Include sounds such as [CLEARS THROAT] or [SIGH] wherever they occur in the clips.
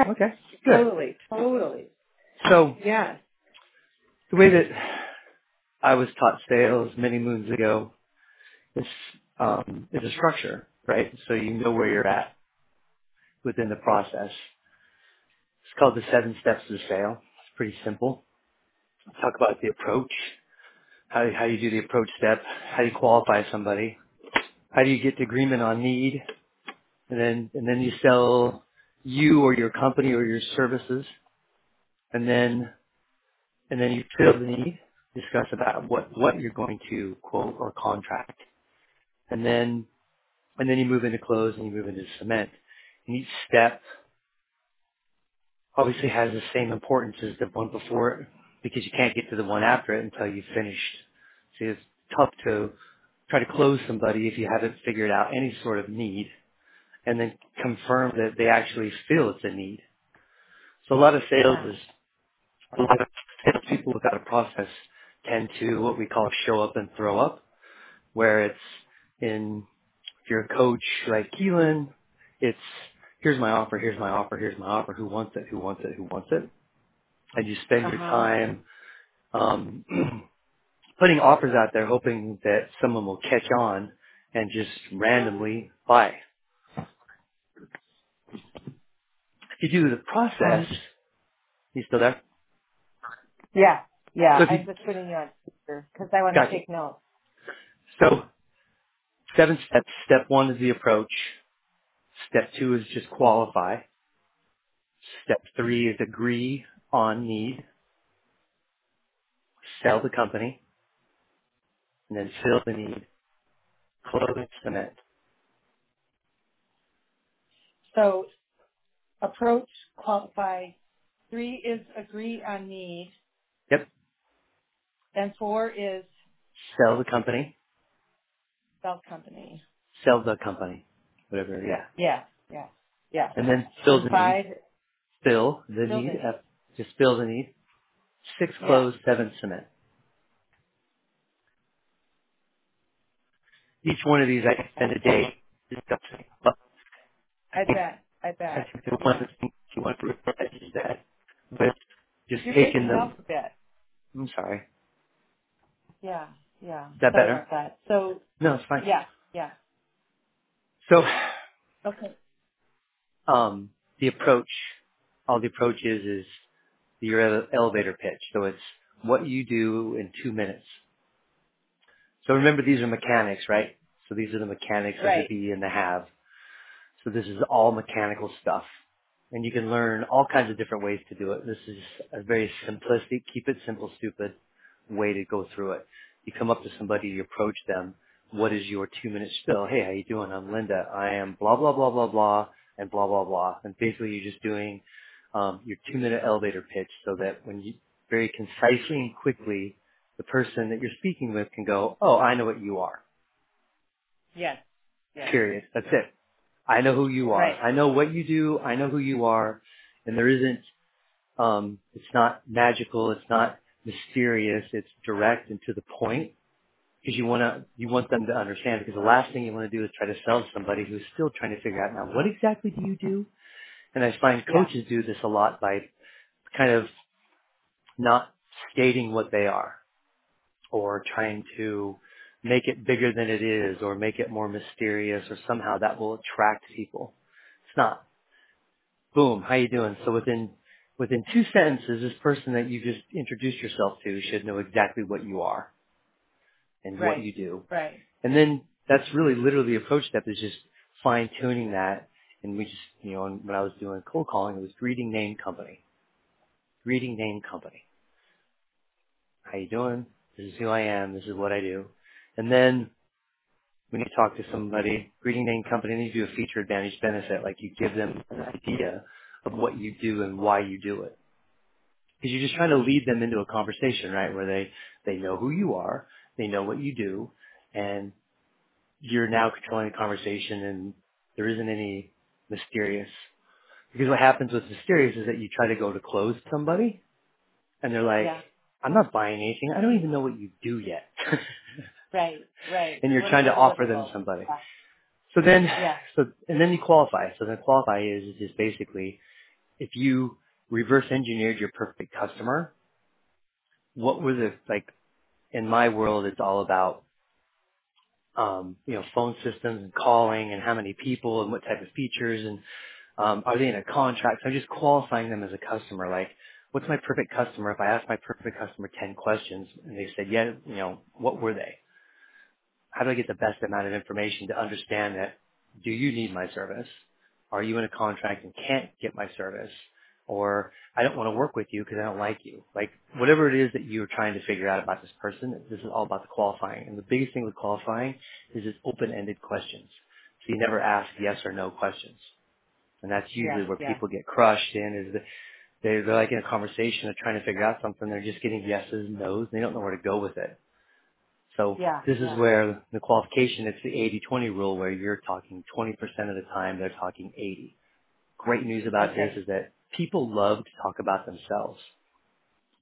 Okay. Good. Totally, totally. So Yes. the way that I was taught sales many moons ago is um, is a structure, right? So you know where you're at within the process. It's called the seven steps to the sale. It's pretty simple. Talk about the approach, how how you do the approach step, how you qualify somebody, how do you get to agreement on need, and then and then you sell you or your company or your services, and then and then you fill the need, discuss about what what you're going to quote or contract, and then and then you move into close and you move into cement. And each step obviously has the same importance as the one before it because you can't get to the one after it until you've finished. See, it's tough to try to close somebody if you haven't figured out any sort of need and then confirm that they actually feel it's a need. So a lot of sales is, a lot of salespeople without a process tend to what we call show up and throw up, where it's in, if you're a coach like Keelan, it's here's my offer, here's my offer, here's my offer, who wants it, who wants it, who wants it. And you spend Uh your time um, [CLEARS THROAT] putting offers out there hoping that someone will catch on and just randomly buy. If you do the process, Um. you still there? Yeah. Yeah. So if you, I'm just putting you on speaker because I want to gotcha. take notes. So seven steps. Step one is the approach. Step two is just qualify. Step three is agree on need, sell the company, and then fill the need, close the cement. So approach, qualify. Three is agree on need, Yep. and four is Sell the company, sell company. sell the company, whatever, yeah. Yeah. Yeah. Yeah. And then fill the need, five, fill the fill need, the uh, just fill the need. Six Yeah. close, seven cement. Each one of these I can spend a day discussing. I bet. I I bet. think the one the things you want to realize is that with just You're taking breaking them, up a bit. I'm sorry, Yeah. Yeah. is that Sorry better? about that. So No, it's fine. yeah. Yeah. So, Okay. um, the approach, all the approach is, is your ele- elevator pitch. So it's what you do in two minutes. So remember these are mechanics, right? So these are the mechanics of the Right. be and the have. So this is all mechanical stuff. And you can learn all kinds of different ways to do it. This is a very simplistic, keep it simple, stupid way to go through it. You come up to somebody, you approach them. What is your two minute spill? Hey, how you doing? I'm Linda. I am blah, blah, blah, blah, blah, and blah, blah, blah. And basically you're just doing, um, your two minute elevator pitch so that when you very concisely and quickly, the person that you're speaking with can go, oh, I know what you are. Yes. Yes. Period. That's it. I know who you are. Right. I know what you do. I know who you are. And there isn't, um, it's not magical. It's not mysterious. It's direct and to the point because you want to, you want them to understand because the last thing you want to do is try to sell somebody who's still trying to figure out now what exactly do you do? And I find Yeah. coaches do this a lot by kind of not stating what they are or trying to make it bigger than it is or make it more mysterious or somehow that will attract people. It's not. boom, how you doing? So within within two sentences, this person that you just introduced yourself to should know exactly what you are and what you do. Right. And then that's really literally the approach step is just fine tuning that. And we just, you know, when I was doing cold calling, it was greeting name company, greeting name company. How you doing? This is who I am. This is what I do. And then when you talk to somebody, greeting name company, then you do a feature advantage benefit, like you give them an idea of what you do and why you do it. because you're just trying to lead them into a conversation, right? Where they, they know who you are, they know what you do, and you're now controlling the conversation and there isn't any mysterious. Because what happens with mysterious is that you try to go to close somebody and they're like, Yeah. I'm not buying anything. I don't even know what you do yet. [LAUGHS] Right. Right. and You you're to trying to offer them somebody. Yeah. So then, Yeah. so, and then you qualify. So then qualify is, is basically if you reverse engineered your perfect customer, what were the like in my world it's all about um, you know, phone systems and calling and how many people and what type of features and um, are they in a contract? So I'm just qualifying them as a customer. Like, what's my perfect customer? If I ask my perfect customer 10 questions and they said, yeah, you know, what were they? How do I get the best amount of information to understand that do you need my service? Are you in a contract and can't get my service? Or I don't want to work with you because I don't like you. Like whatever it is that you're trying to figure out about this person, this is all about the qualifying. And the biggest thing with qualifying is it's open-ended questions. So you never ask yes or no questions. And that's Yeah. usually where Yeah. people get crushed in is that they're, they're like in a conversation, they're trying to figure out something, they're just getting yeses and nos, and they don't know where to go with it. So Yeah. this is Yeah. where the qualification, it's the 80-20 rule where you're talking 20% of the time, they're talking 80. Great news about this is that people love to talk about themselves.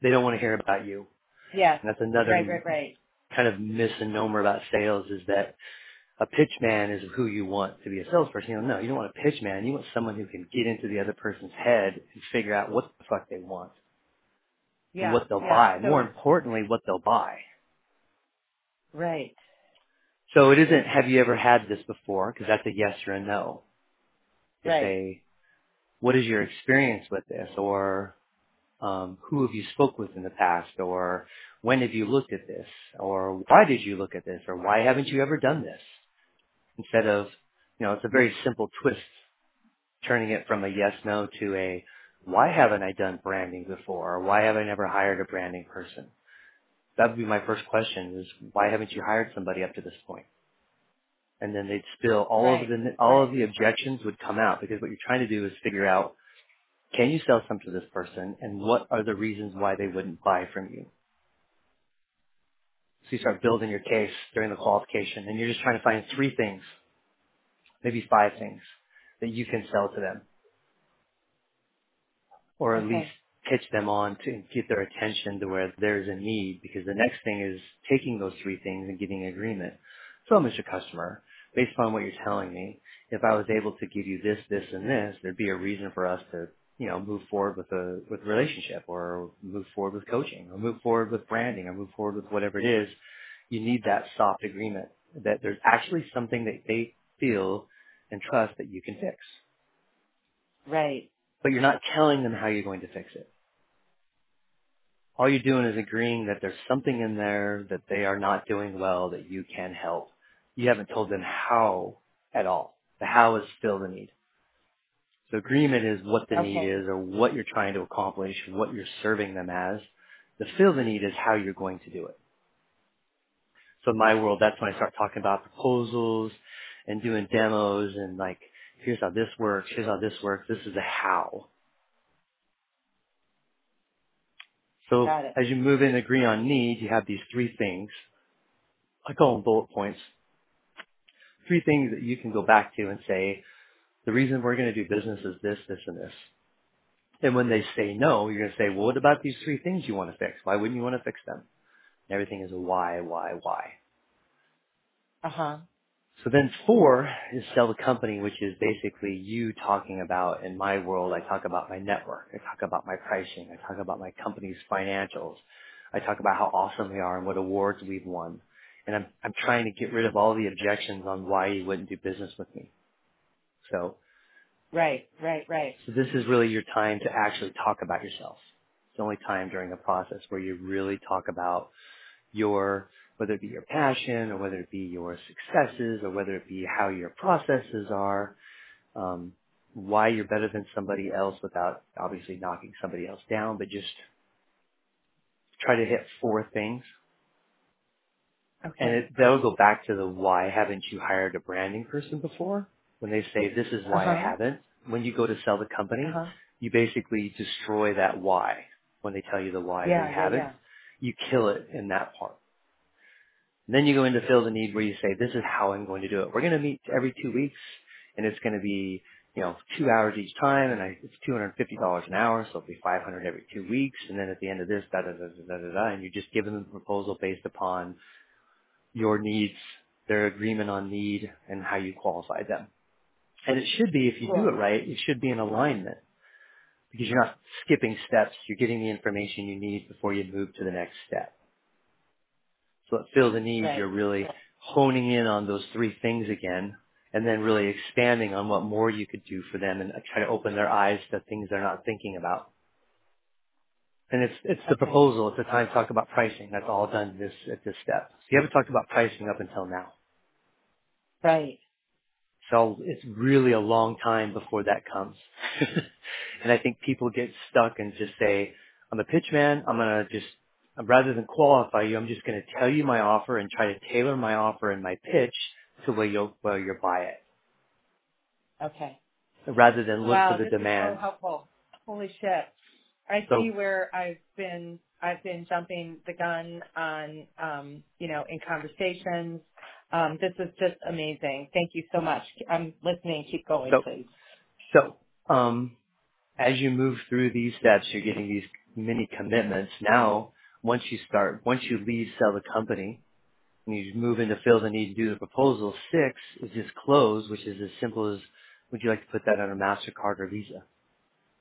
They don't want to hear about you. Yes. And that's another Right. Right. right. kind of misnomer about sales is that a pitch man is who you want to be a salesperson. You know, no, you don't want a pitch man. You want someone who can get into the other person's head and figure out what the fuck they want and what they'll Yeah. buy. More importantly, what they'll buy. Right. So it isn't, have you ever had this before? Because that's a yes or a no. You Right. say, what is your experience with this or um, who have you spoke with in the past or when have you looked at this or why did you look at this or why haven't you ever done this instead of you know it's a very simple twist turning it from a yes no to a why haven't I done branding before or why have I never hired a branding person that would be my first question is why haven't you hired somebody up to this point? and then they'd spill all of the all of the objections would come out because what you're trying to do is figure out Can you sell some to this person and what are the reasons why they wouldn't buy from you? So you start building your case during the qualification and you're just trying to find three things, maybe five things that you can sell to them or at least Okay. Pitch them on to get their attention to where there's a need because the next thing is taking those three things and getting an agreement. So Mr. Customer, based on what you're telling me, if I was able to give you this, this, and this, there'd be a reason for us to, you know, move forward with a with a relationship or move forward with coaching or move forward with branding or move forward with whatever it is. You need that soft agreement that there's actually something that they feel and trust that you can fix. Right. But you're not telling them how you're going to fix it all you're doing is agreeing that there's something in there that they are not doing well that you can help. You haven't told them how at all. The how is fill the need. So agreement is what the need is or what you're trying to accomplish, what you're serving them as. The fill the need is how you're going to do it. So in my world, that's when I start talking about proposals and doing demos and like, here's how this works, here's how this works, this is a how. So Got it. as you move in and agree on need, you have these three things. I call them bullet points three things that you can go back to and say, the reason we're going to do business is this, this, and this. And when they say no, you're going to say, well, what about these three things you want to fix? Why wouldn't you want to fix them? And everything is a why, why, why. Uh huh. So then four is sell the company, which is basically you talking about, in my world, I talk about my network. I talk about my pricing. I talk about my company's financials. I talk about how awesome we are and what awards we've won. And I'm, I'm trying to get rid of all the objections on why you wouldn't do business with me. So Right. Right. Right. So this is really your time to actually talk about yourself. It's the only time during the process where you really talk about your, whether it be your passion or whether it be your successes or whether it be how your processes are, um, why you're better than somebody else without obviously knocking somebody else down, but just try to hit four things And it, that'll go back to the why haven't you hired a branding person before? When they say this is why I haven't, when you go to sell the company, huh. you basically destroy that why when they tell you the why Yeah. Yeah. haven't. Yeah. You kill it in that part. And then you go into fill the need where you say, this is how I'm going to do it. We're going to meet every two weeks and it's going to be, you know, two hours each time and I, it's $250 an hour, so it'll be 500 every two weeks. And then at the end of this, da da da da da da, and you're just giving them a proposal based upon your needs, their agreement on need, and how you qualify them. And it should be, if you do it right, it should be in alignment. because you're not skipping steps. You're getting the information you need before you move to the next step. At Fill the Need, you're really honing in on those three things again and then really expanding on what more you could do for them and try to open their eyes to things they're not thinking about. And it's, it's the Okay. proposal. It's the time to talk about pricing. That's all done this, at this step. So you haven't talked about pricing up until now. Right. So it's really a long time before that comes. [LAUGHS] and I think people get stuck and just say, I'm a pitch man. I'm going to just, rather than qualify you, I'm just going to tell you my offer and try to tailor my offer and my pitch to where you'll, where you'll buy it Okay. rather than look for the this is so demand. helpful. Holy shit. I So, see where I've been I've been jumping the gun on um, you know, in conversations. Um, this is just amazing. Thank you so much. I'm listening. Keep going, so, please. so, um, as you move through these steps, you're getting these mini commitments. Now, once you start, once you leave, sell the company, and you move into fill the need to do the proposal. Six is just close, which is as simple as would you like to put that on a MasterCard or Visa?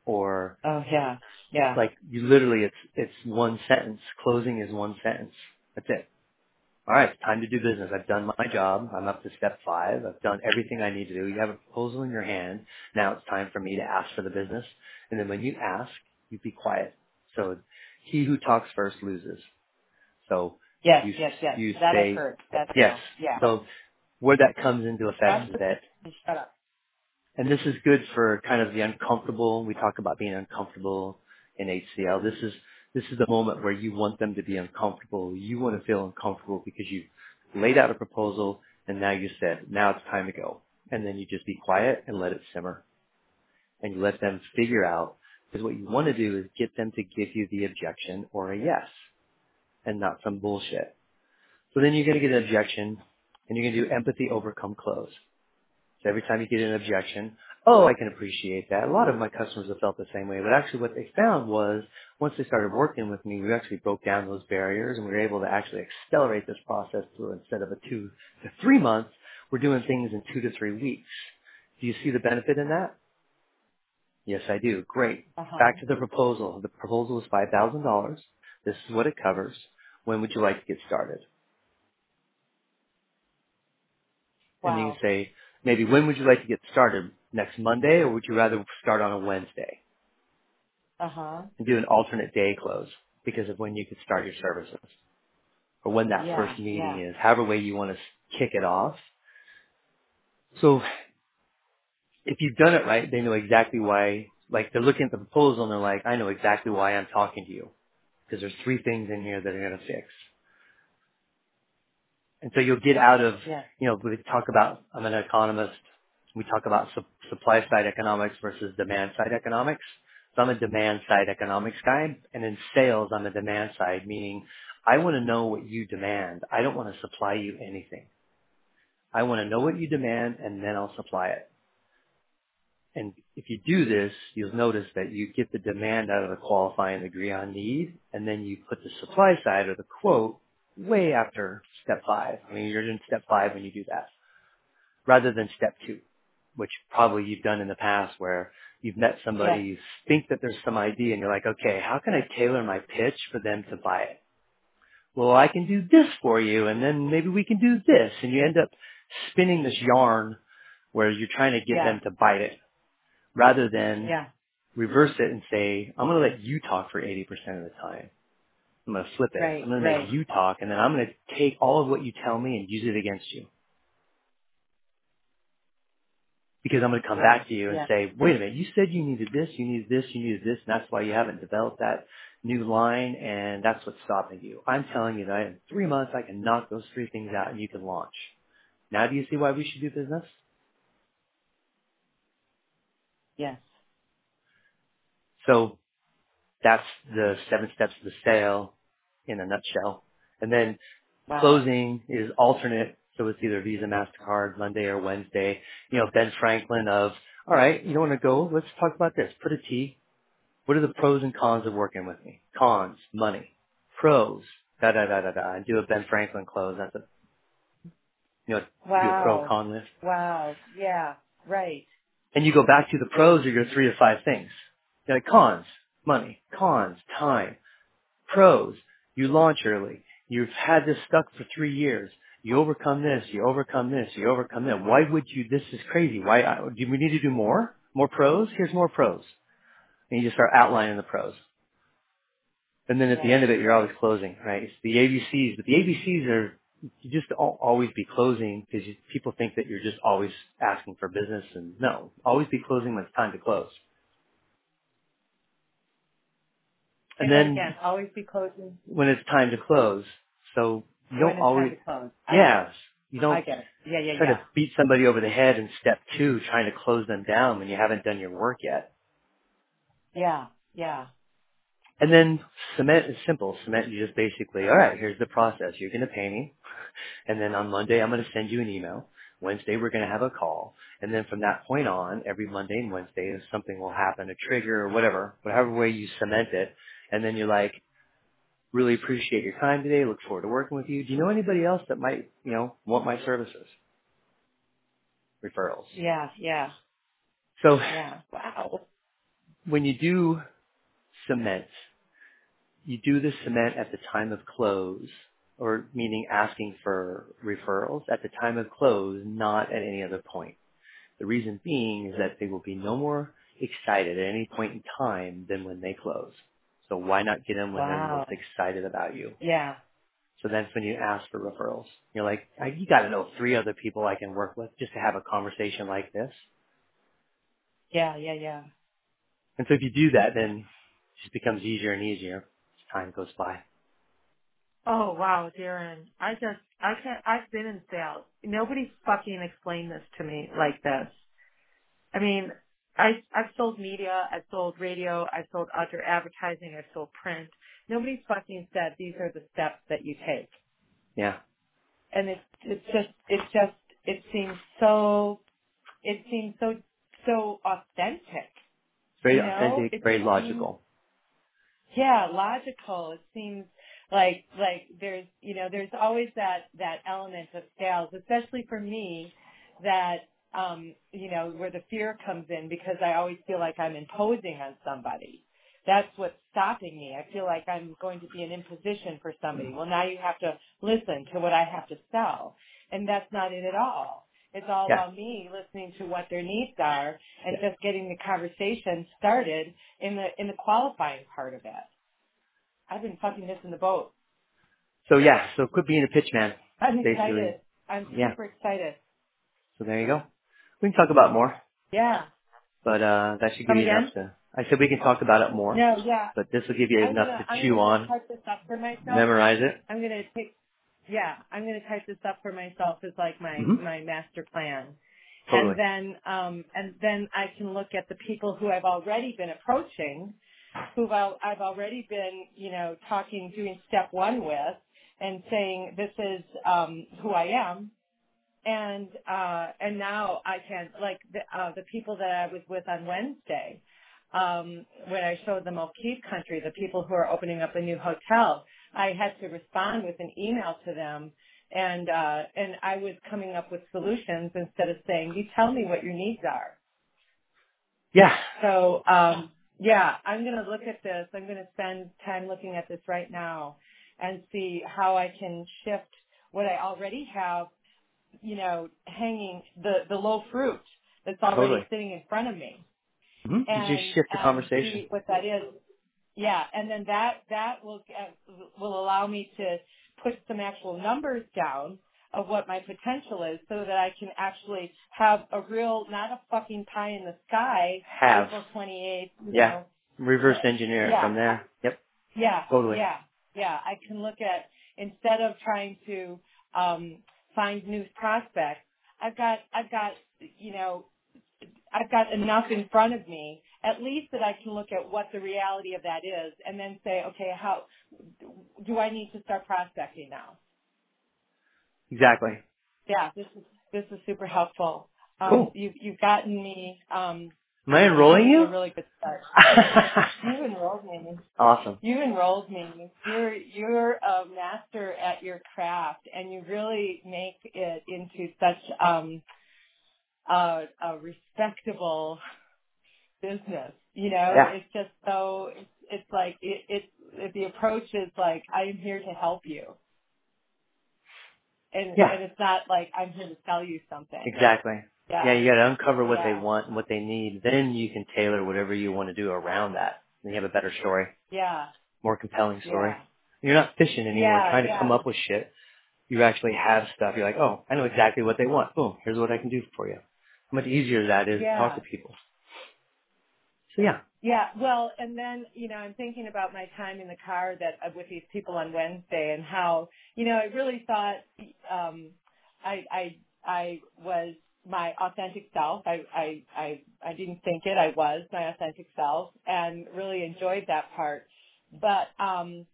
Or Oh yeah. Yeah. like you literally it's it's one sentence. Closing is one sentence. That's it. All right, time to do business. I've done my job. I'm up to step five. I've done everything I need to do. You have a proposal in your hand. Now it's time for me to ask for the business. And then when you ask, you be quiet. So he who talks first loses. So Yes, you yes, yes. you That say heard. That I yes. Yeah. So where that comes into effect is that, shut up. and this is good for kind of the uncomfortable. We talk about being uncomfortable in HCL. This is this is the moment where you want them to be uncomfortable. You want to feel uncomfortable because you laid out a proposal and now you said, now it's time to go. And then you just be quiet and let it simmer and you let them figure out because what you want to do is get them to give you the objection or a yes and not some bullshit. So then you're going to get an objection and you're going to do empathy overcome close. So every time you get an objection, oh, I can appreciate that. A lot of my customers have felt the same way. But actually what they found was once they started working with me, we actually broke down those barriers and we were able to actually accelerate this process to instead of a two to three months, we're doing things in two to three weeks. Do you see the benefit in that? Yes, I do. Great. Uh huh. Back to the proposal. The proposal is $5,000. This is what it covers. When would you like to get started? Wow. And you can say, maybe when would you like to get started? Next Monday or would you rather start on a Wednesday? Uh huh. And do an alternate day close because of when you could start your services or when that Yeah. first meeting Yeah. is, however way you want to kick it off. So if you've done it right, they know exactly why, like they're looking at the proposal and they're like, I know exactly why I'm talking to you because there's three things in here that are going to fix. And so you'll get out of, Yeah. you know, we talk about, I'm an economist, we talk about su- supply side economics versus demand side economics. So I'm a demand side economics guy, and in sales, I'm a demand side, meaning I want to know what you demand. I don't want to supply you anything. I want to know what you demand, and then I'll supply it. And if you do this, you'll notice that you get the demand out of the qualifying agree on need, and then you put the supply side or the quote way after step five. I mean, you're in step five when you do that, rather than step two, which probably you've done in the past where you've met somebody, Yes. you think that there's some idea, and you're like, okay, how can I tailor my pitch for them to buy it? Well, I can do this for you, and then maybe we can do this, and you end up spinning this yarn where you're trying to get Yeah. them to bite it rather than Yeah. reverse it and say, I'm going to let you talk for 80% of the time. I'm going to flip it. I'm Right. going to Right. let you talk and then I'm going to take all of what you tell me and use it against you. Because I'm going to come back to you and Yeah. say, wait a minute, you said you needed this, you needed this, you needed this, and that's why you haven't developed that new line and that's what's stopping you. I'm telling you that in three months I can knock those three things out and you can launch. Now do you see why we should do business? Yes. So that's the seven steps of the sale in a nutshell. And then Wow. closing is alternate, so it's either Visa, MasterCard, Monday or Wednesday. You know, Ben Franklin of, all right, you don't want to go, let's talk about this. Put a T. What are the pros and cons of working with me? Cons, money. Pros, da da da da da. And do a Ben Franklin close. That's a, you know, do a pro con list. Wow. Yeah. Right. And you go back to the pros are your three to five things. You're like cons, money, cons, time, pros. You launch early. You've had this stuck for three years. You overcome this. You overcome this. You overcome that. Why would you? This is crazy. Why do we need to do more? More pros? Here's more pros. And you just start outlining the pros. And then at the end of it, you're always closing, right? It's the ABCs, but the ABCs are you just al- always be closing because people think that you're just always asking for business, and no, always be closing when it's time to close. And that then again. Always be closing when it's time to close, so you when don't it's time always, to close. Yes, you don't get it. Yeah, yeah, try yeah. to beat somebody over the head in step two, trying to close them down when you haven't done your work yet. Yeah, yeah. And then cement is simple. Cement, you just basically, all right, here's the process. You're going to pay me. [LAUGHS] And then on Monday, I'm going to send you an email. Wednesday, we're going to have a call. And then from that point on, every Monday and Wednesday, something will happen, a trigger or whatever, whatever way you cement it. And then you're like, really appreciate your time today. Look forward to working with you. Do you know anybody else that might, you know, want my services? Referrals. Yeah, yeah, So yeah. Wow. when you do cement, you do the cement at the time of close, or meaning asking for referrals at the time of close, not at any other point. The reason being is that they will be no more excited at any point in time than when they close. So why not get them when they're most excited about you? Yeah. So that's when you ask for referrals. You're like, "I- you got to know three other people I can work with just to have a conversation like this. Yeah, yeah, yeah. And so if you do that, then it just becomes easier and easier as time goes by. Oh wow, Darren. I just I can't I've been in sales. Nobody's fucking explained this to me like this. I mean, I I've sold media, I've sold radio, I've sold outdoor advertising, I've sold print. Nobody's fucking said these are the steps that you take. Yeah. And it it's just it just it seems so it seems so so authentic. Very You know? authentic, It very seems logical. Yeah, logical. It seems like like there's you know there's always that that element of sales, especially for me, that um you know where the fear comes in because I always feel like I'm imposing on somebody. That's what's stopping me. I feel like I'm going to be an imposition for somebody. Well, now you have to listen to what I have to sell, and that's not it at all. It's all Yeah. about me listening to what their needs are and Yeah. just getting the conversation started in the in the qualifying part of it. I've been fucking missing the boat. So yeah, so quit being a pitch man, [LAUGHS] I'm basically. excited. I'm Yeah. super excited. So there you go. We can talk about more, Yeah. but uh that should give Come you enough to. I said we can talk about it more, No, yeah. but this will give you I'm enough gonna to I'm chew on, type this up for myself. memorize it. I'm gonna take yeah, I'm gonna type this up for myself as like my hmm my master plan. Totally. And then um and then I can look at the people who I've already been approaching, who I've I've already been, you know, talking doing step one with and saying this is um who I am and uh and now I can like the uh the people that I was with on Wednesday um when I showed them O'Keeffe country the people who are opening up a new hotel I had to respond with an email to them and uh and I was coming up with solutions instead of saying you tell me what your needs are Yeah. so um yeah I'm going to look at this I'm going to spend time looking at this right now and see how I can shift what I already have you know, hanging the the low fruit that's already Totally. sitting in front of me, hmm You just shift the and conversation. see what that is. Yeah, and then that that will will allow me to put some actual numbers down of what my potential is, so that I can actually have a real, not a fucking pie in the sky, Have. April 28th. You Yeah. know, Reverse engineer yeah, from there. Yep. yeah, Totally. yeah, yeah. I can look at instead of trying to um, find new prospects. I've got, I've got, you know, I've got enough in front of me, at least that I can look at what the reality of that is, and then say, okay, how do I need to start prospecting now? Exactly. Yeah, this is this is super helpful. Um, Cool. you've you've gotten me. Um, Am I enrolling you? a really good start. [LAUGHS] You've enrolled me. awesome. You enrolled me. You're you're a master at your craft, and you really make it into such um, a, a respectable business. You know, Yeah. it's just so it's, it's like it, it, it the approach is like I am here to help you, and Yeah. and it's not like I'm here to sell you something. Exactly. Yeah. Yeah, you gotta uncover what they want and what they need. Then you can tailor whatever you want to do around that. Then you have a better story, Yeah. more compelling story. Yeah. You're not fishing anymore, Yeah. trying to come up with shit. You actually have stuff. You're like, oh, I know exactly what they want. Boom, here's what I can do for you. How much easier that is to talk to people. So yeah, Yeah, well, and then you know, I'm thinking about my time in the car that uh, with these people on Wednesday, and how you know, I really thought um, I I I was my authentic self. I I I I didn't think it. I was my authentic self, and really enjoyed that part. But um,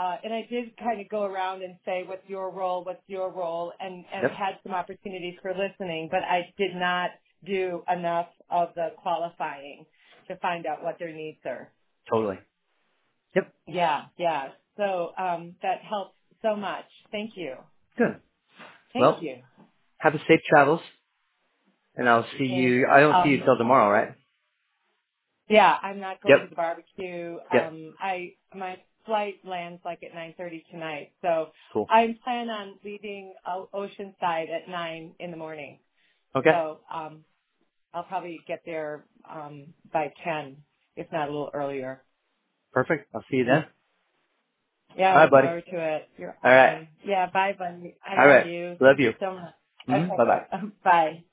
uh, and I did kind of go around and say, "What's your role? What's your role?" And and Yep. had some opportunities for listening, but I did not do enough of the qualifying to find out what their needs are. totally. Yep. Yeah, yeah. So um, that helps so much. Thank you. Good. Thank Well, you. have a safe travels, and I'll see Thanks. you. I don't see you Um, till tomorrow, right? yeah, I'm not going to the barbecue. Yep. Um, I my flight lands like at 9:30 tonight, so Cool. I'm planning on leaving Oceanside at nine in the morning. Okay. So um, I'll probably get there um, by 10, if not a little earlier. Perfect. I'll see you then. Yeah, I right, look buddy. forward to it. You're All right. awesome. Yeah, bye, Bunny. I All love right. you. Love Thank you. you so much. Mm-hmm. [LAUGHS] Bye bye. Okay. Bye.